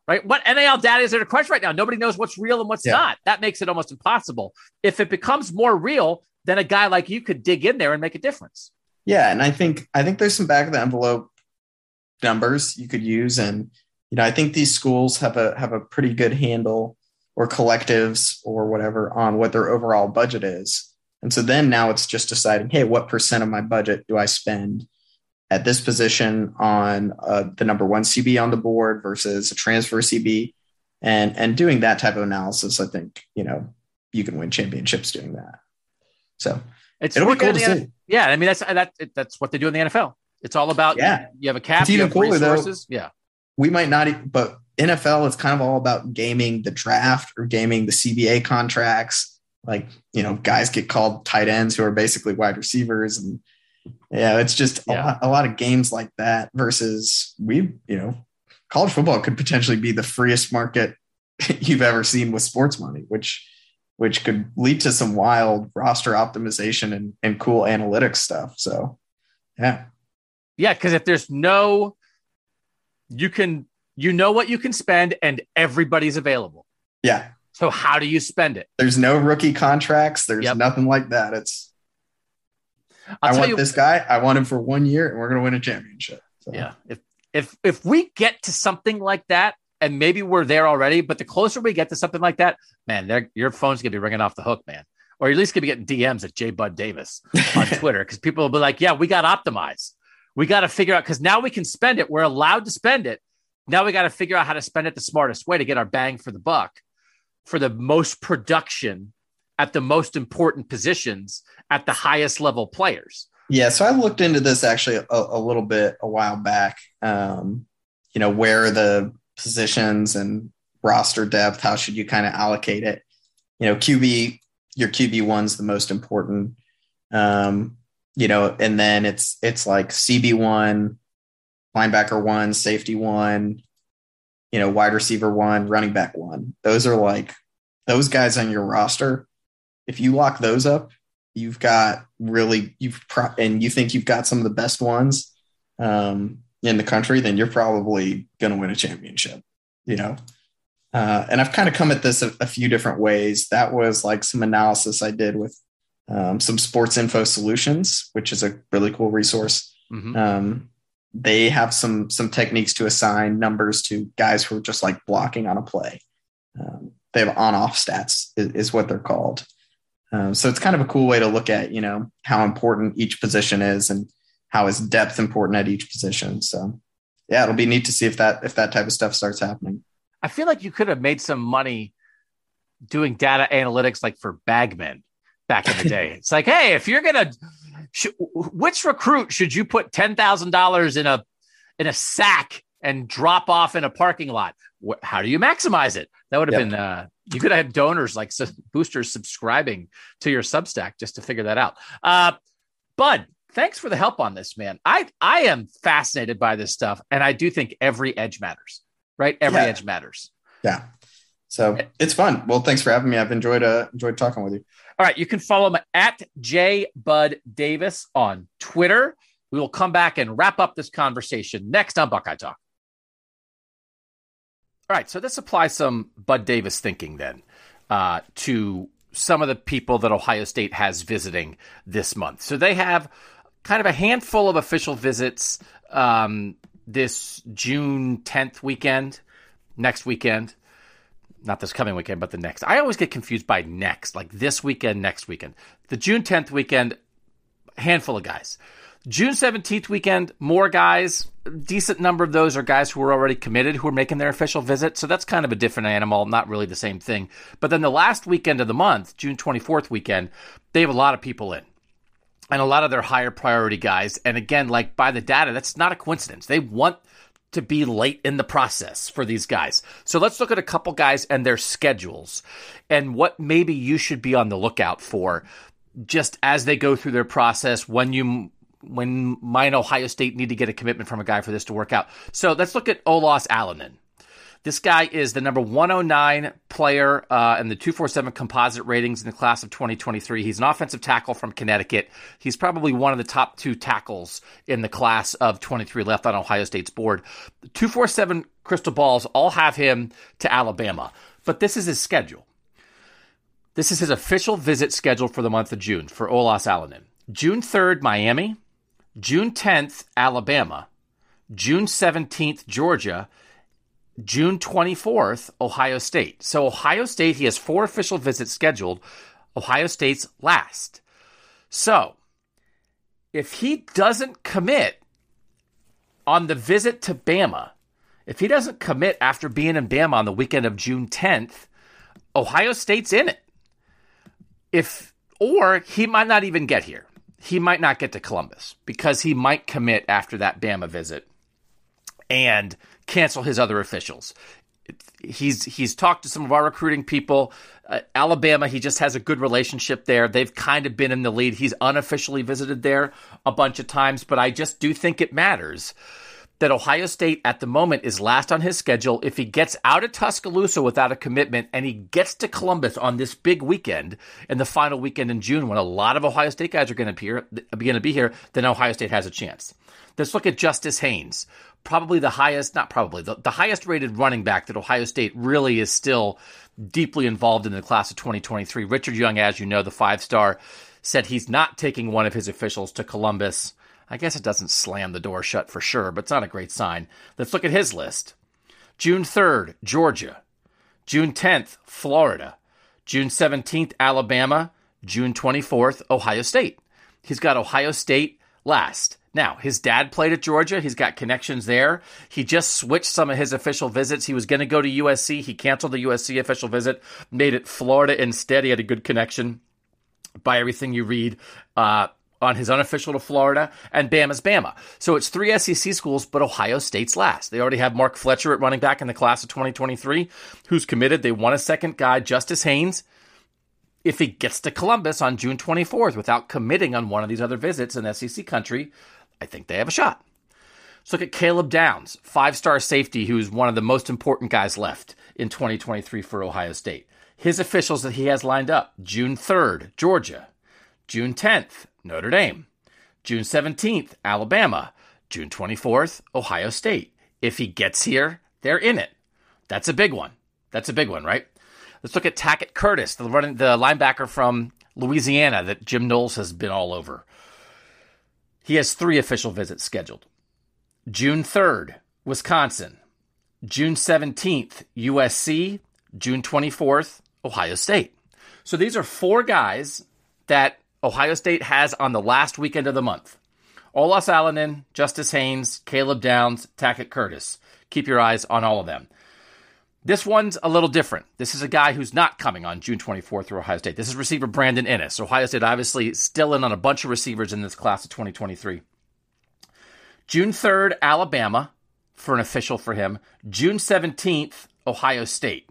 right? What NIL data is there to crunch right now? Nobody knows what's real and what's Yeah. not. That makes it almost impossible. If it becomes more real, then a guy like you could dig in there and make a difference. Yeah, and I think I think there's some back of the envelope numbers you could use, and you know I think these schools have a have a pretty good handle or collectives or whatever on what their overall budget is, and so then now it's just deciding, hey, what percent of my budget do I spend at this position on uh, the number one CB on the board versus a transfer CB, and and doing that type of analysis, I think you know you can win championships doing that. So It's it'll be cool to do in the see. N- Yeah, I mean that's that that's what they do in the NFL. It's all about Yeah. You have a cap. It's even cooler, though. resources. Yeah, we might not, but NFL is kind of all about gaming the draft or gaming the CBA contracts. Like, you know, guys get called tight ends who are basically wide receivers. And yeah, it's just a, Yeah. lot, a lot of games like that versus we, you know, college football could potentially be the freest market you've ever seen with sports money, which which could lead to some wild roster optimization and, and cool analytics stuff. So yeah. yeah. Because if there's no, you can you know what you can spend, and everybody's available. Yeah. So how do you spend it? There's no rookie contracts. There's Yep. nothing like that. It's I'll I want you. this guy. I want him for one year, and we're going to win a championship. So, Yeah. If if if we get to something like that, and maybe we're there already, but the closer we get to something like that, man, your phone's gonna be ringing off the hook, man. Or at least gonna be getting DMs at J Bud Davis on Twitter because people will be like, "Yeah, we got to optimize. We got to figure out because now we can spend it. We're allowed to spend it. Now we got to figure out how to spend it the smartest way to get our bang for the buck, for the most production at the most important positions at the highest level players." Yeah, so I looked into this actually a, a little bit a while back. Um, you know, where the positions and roster depth? How should you kind of allocate it? You know, QB, your QB one's the most important. Um, you know, and then it's it's like CB one, linebacker one, safety one, you know, wide receiver one, running back one. Those are like those guys on your roster. If you lock those up, you've got really you've pro- and you think you've got some of the best ones um, in the country, then you're probably going to win a championship. You know, uh, and I've kind of come at this a, a few different ways. That was like some analysis I did with um, some Sports Info Solutions, which is a really cool resource. Mhm. Um, they have some some techniques to assign numbers to guys who are just like blocking on a play. Um, they have on off stats is, is what they're called. Um, so it's kind of a cool way to look at you know how important each position is and how is depth important at each position. So yeah, it'll be neat to see if that if that type of stuff starts happening. I feel like you could have made some money doing data analytics like for bagmen back in the day. it's like, hey, if you're gonna, sh- which recruit should you put ten thousand dollars in a in a sack and drop off in a parking lot? Wh- How do you maximize it? That would have Yep. been. Uh, you could have donors like su- boosters subscribing to your Substack just to figure that out. Uh, Bud, thanks for the help on this, man. I I am fascinated by this stuff, and I do think every edge matters. Right, every Yeah. edge matters. Yeah. So it's fun. Well, thanks for having me. I've enjoyed uh, enjoyed talking with you. All right, you can follow him at J Bud Davis on Twitter. We will come back and wrap up this conversation next on Buckeye Talk. All right, so this applies some Bud Davis thinking then uh, to some of the people that Ohio State has visiting this month. So they have kind of a handful of official visits um, this June 10th weekend, next weekend not this coming weekend, but the next. I always get confused by next, like this weekend, next weekend. The June 10th weekend, handful of guys. June 17th weekend, more guys. Decent number of those are guys who are already committed who are making their official visit. So that's kind of a different animal, not really the same thing. But then the last weekend of the month, June 24th weekend, they have a lot of people in. and a lot of their higher priority guys. And again, like by the data, that's not a coincidence. They want to be late in the process for these guys. So let's look at a couple guys and their schedules and what maybe you should be on the lookout for just as they go through their process when you when mine Ohio State need to get a commitment from a guy for this to work out. So let's look at Olaus Alinen. This guy is the number 109 player uh, in the 247 composite ratings in the class of 2023. He's an offensive tackle from Connecticut. He's probably one of the top two tackles in the class of 23 left on Ohio State's board. 247 crystal balls all have him to Alabama, but this is his schedule. This is his official visit schedule for the month of June for Olaus Alinen. June 3rd, Miami. June 10th, Alabama. June 17th, Georgia June 24th, Ohio State. So, Ohio State, he has four official visits scheduled. Ohio State's last. So, if he doesn't commit on the visit to Bama, if he doesn't commit after being in Bama on the weekend of June 10th, Ohio State's in it. If or he might not even get here. He might not get to Columbus because he might commit after that Bama visit. And cancel his other officials. He's he's talked to some of our recruiting people. Uh, Alabama, he just has a good relationship there. They've kind of been in the lead. He's unofficially visited there a bunch of times, but I just do think it matters that Ohio State at the moment is last on his schedule. If he gets out of Tuscaloosa without a commitment and he gets to Columbus on this big weekend and the final weekend in June when a lot of Ohio State guys are going to appear, going to be here, then Ohio State has a chance. Let's look at Justice Haynes, probably the highest, not probably, the, the highest rated running back that Ohio State really is still deeply involved in the class of 2023. Richard Young, as you know, the five star, said he's not taking one of his officials to Columbus. I guess it doesn't slam the door shut for sure, but it's not a great sign. Let's look at his list. June 3rd, Georgia. June 10th, Florida. June 17th, Alabama. June 24th, Ohio State. He's got Ohio State last. Now, his dad played at Georgia. He's got connections there. He just switched some of his official visits. He was going to go to USC. He canceled the USC official visit, made it Florida instead. He had a good connection by everything you read. Uh, on his unofficial to Florida, and Bama's Bama. So it's three SEC schools, but Ohio State's last. They already have Mark Fletcher at running back in the class of 2023, who's committed. They want a second guy, Justice Haynes. If he gets to Columbus on June 24th without committing on one of these other visits in SEC country, I think they have a shot. Let's look at Caleb Downs, five star safety, who's one of the most important guys left in 2023 for Ohio State. His officials that he has lined up June 3rd, Georgia. June 10th, Notre Dame. June 17th, Alabama. June 24th, Ohio State. If he gets here, they're in it. That's a big one. That's a big one, right? Let's look at Tackett Curtis, the running the linebacker from Louisiana that Jim Knowles has been all over. He has three official visits scheduled June 3rd, Wisconsin, June 17th, USC, June 24th, Ohio State. So these are four guys that Ohio State has on the last weekend of the month. Olaus Alinen, Justice Haynes, Caleb Downs, Tackett Curtis. Keep your eyes on all of them. This one's a little different. This is a guy who's not coming on June 24th through Ohio State. This is receiver Brandon Inniss. Ohio State obviously still in on a bunch of receivers in this class of 2023. June 3rd, Alabama for an official for him. June 17th, Ohio State.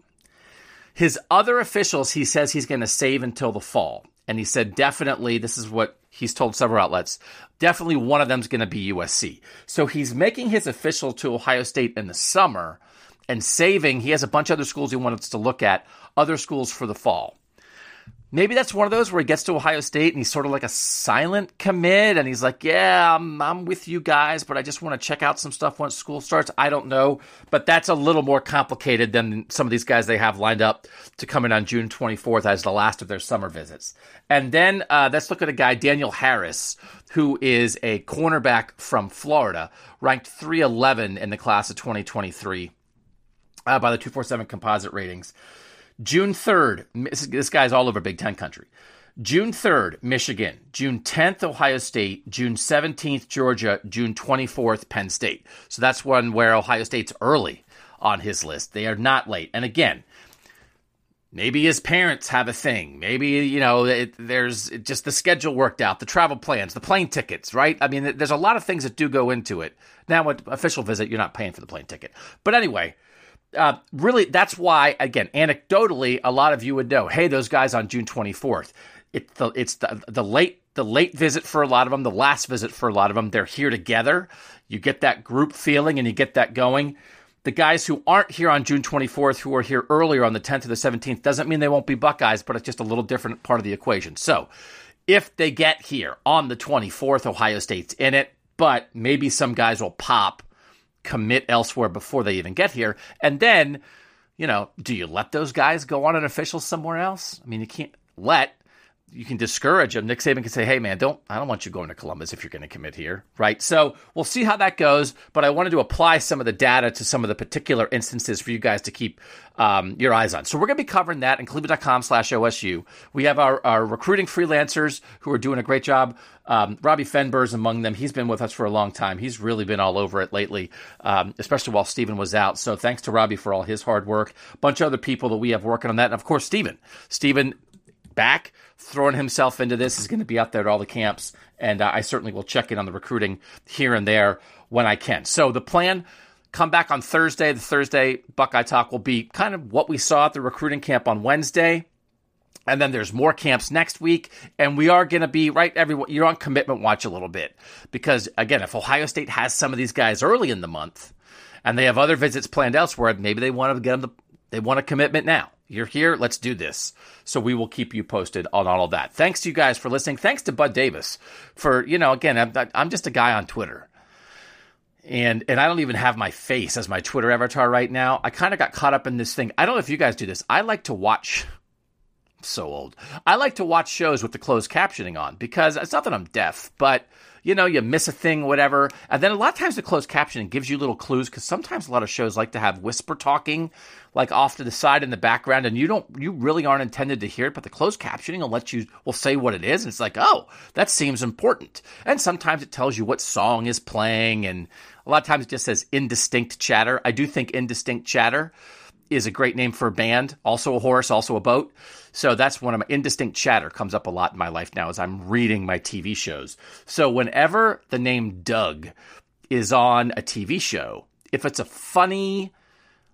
His other officials, he says he's going to save until the fall. And he said definitely, this is what he's told several outlets, definitely one of them's going to be USC. So he's making his official to Ohio State in the summer and saving. He has a bunch of other schools he wants to look at, other schools for the fall. Maybe that's one of those where he gets to Ohio State and he's sort of like a silent commit and he's like, Yeah, I'm, I'm with you guys, but I just want to check out some stuff once school starts. I don't know. But that's a little more complicated than some of these guys they have lined up to come in on June 24th as the last of their summer visits. And then uh, let's look at a guy, Daniel Harris, who is a cornerback from Florida, ranked 311 in the class of 2023 uh, by the 247 composite ratings. June 3rd, this guy's all over Big Ten country. June 3rd, Michigan. June 10th, Ohio State. June 17th, Georgia. June 24th, Penn State. So that's one where Ohio State's early on his list. They are not late. And again, Maybe his parents have a thing. Maybe, you know, it, there's just the schedule worked out, the travel plans, the plane tickets, right? I mean, there's a lot of things that do go into it. Now, with official visit, you're not paying for the plane ticket. But anyway, uh, really, that's why, again, anecdotally, a lot of you would know, hey, those guys on June 24th. It, the, it's the, the late the late visit for a lot of them, the last visit for a lot of them. They're here together. You get that group feeling and you get that going the guys who aren't here on June 24th, who are here earlier on the 10th or the 17th, doesn't mean they won't be Buckeyes, but it's just a little different part of the equation. So if they get here on the 24th, Ohio State's in it, but maybe some guys will pop, commit elsewhere before they even get here. And then, you know, do you let those guys go on an official somewhere else? I mean, you can't let you can discourage them. Nick Saban can say, "Hey, man, don't I don't want you going to Columbus if you're going to commit here, right?" So we'll see how that goes. But I wanted to apply some of the data to some of the particular instances for you guys to keep um, your eyes on. So we're going to be covering that in Cleveland.com/osu. We have our, our recruiting freelancers who are doing a great job. Um, Robbie Fenber's among them. He's been with us for a long time. He's really been all over it lately, um, especially while Stephen was out. So thanks to Robbie for all his hard work. A bunch of other people that we have working on that, and of course Stephen. Stephen back, throwing himself into this. He's going to be out there at all the camps, and uh, I certainly will check in on the recruiting here and there when I can. So the plan. Come back on Thursday. The Thursday Buckeye Talk will be kind of what we saw at the recruiting camp on Wednesday. And then there's more camps next week. And we are going to be, right, everyone, you're on commitment watch a little bit. Because, again, if Ohio State has some of these guys early in the month and they have other visits planned elsewhere, maybe they want to get them, the, they want a commitment now. You're here. Let's do this. So we will keep you posted on all of that. Thanks to you guys for listening. Thanks to Bud Davis for, you know, again, I'm, I'm just a guy on Twitter. And, and I don't even have my face as my Twitter avatar right now. I kind of got caught up in this thing. I don't know if you guys do this. I like to watch so old. I like to watch shows with the closed captioning on because it's not that I'm deaf, but you know, you miss a thing, whatever. And then a lot of times the closed captioning gives you little clues because sometimes a lot of shows like to have whisper talking like off to the side in the background and you don't, you really aren't intended to hear it, but the closed captioning will let you, will say what it is. And it's like, oh, that seems important. And sometimes it tells you what song is playing. And a lot of times it just says indistinct chatter. I do think indistinct chatter is a great name for a band, also a horse, also a boat. So that's one of my indistinct chatter comes up a lot in my life now as I'm reading my TV shows. So whenever the name Doug is on a TV show, if it's a funny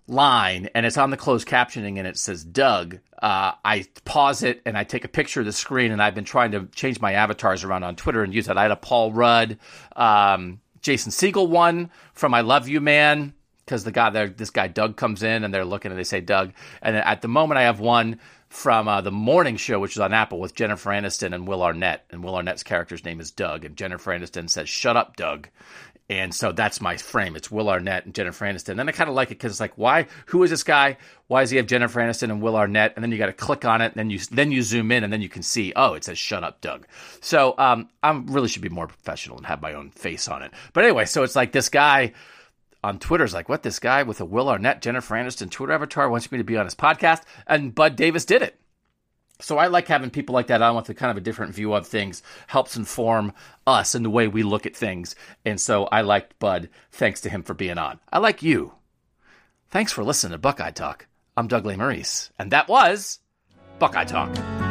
line and it's on the closed captioning and it says Doug, uh, I pause it and I take a picture of the screen. And I've been trying to change my avatars around on Twitter and use that. I had a Paul Rudd, um, Jason Segel one from I Love You Man because the guy there, this guy Doug comes in and they're looking and they say Doug. And at the moment, I have one from uh, the morning show, which is on Apple with Jennifer Aniston and Will Arnett. And Will Arnett's character's name is Doug. And Jennifer Aniston says, Shut up, Doug. And so that's my frame. It's Will Arnett and Jennifer Aniston. And I kind of like it because it's like, why? Who is this guy? Why does he have Jennifer Aniston and Will Arnett? And then you got to click on it, and then you then you zoom in, and then you can see, oh, it says "Shut up, Doug." So um, I really should be more professional and have my own face on it. But anyway, so it's like this guy on Twitter is like, what this guy with a Will Arnett, Jennifer Aniston Twitter avatar wants me to be on his podcast, and Bud Davis did it. So I like having people like that on with a kind of a different view of things, helps inform us in the way we look at things. And so I liked Bud. Thanks to him for being on. I like you. Thanks for listening to Buckeye Talk. I'm Doug Lesmerises, and that was Buckeye Talk.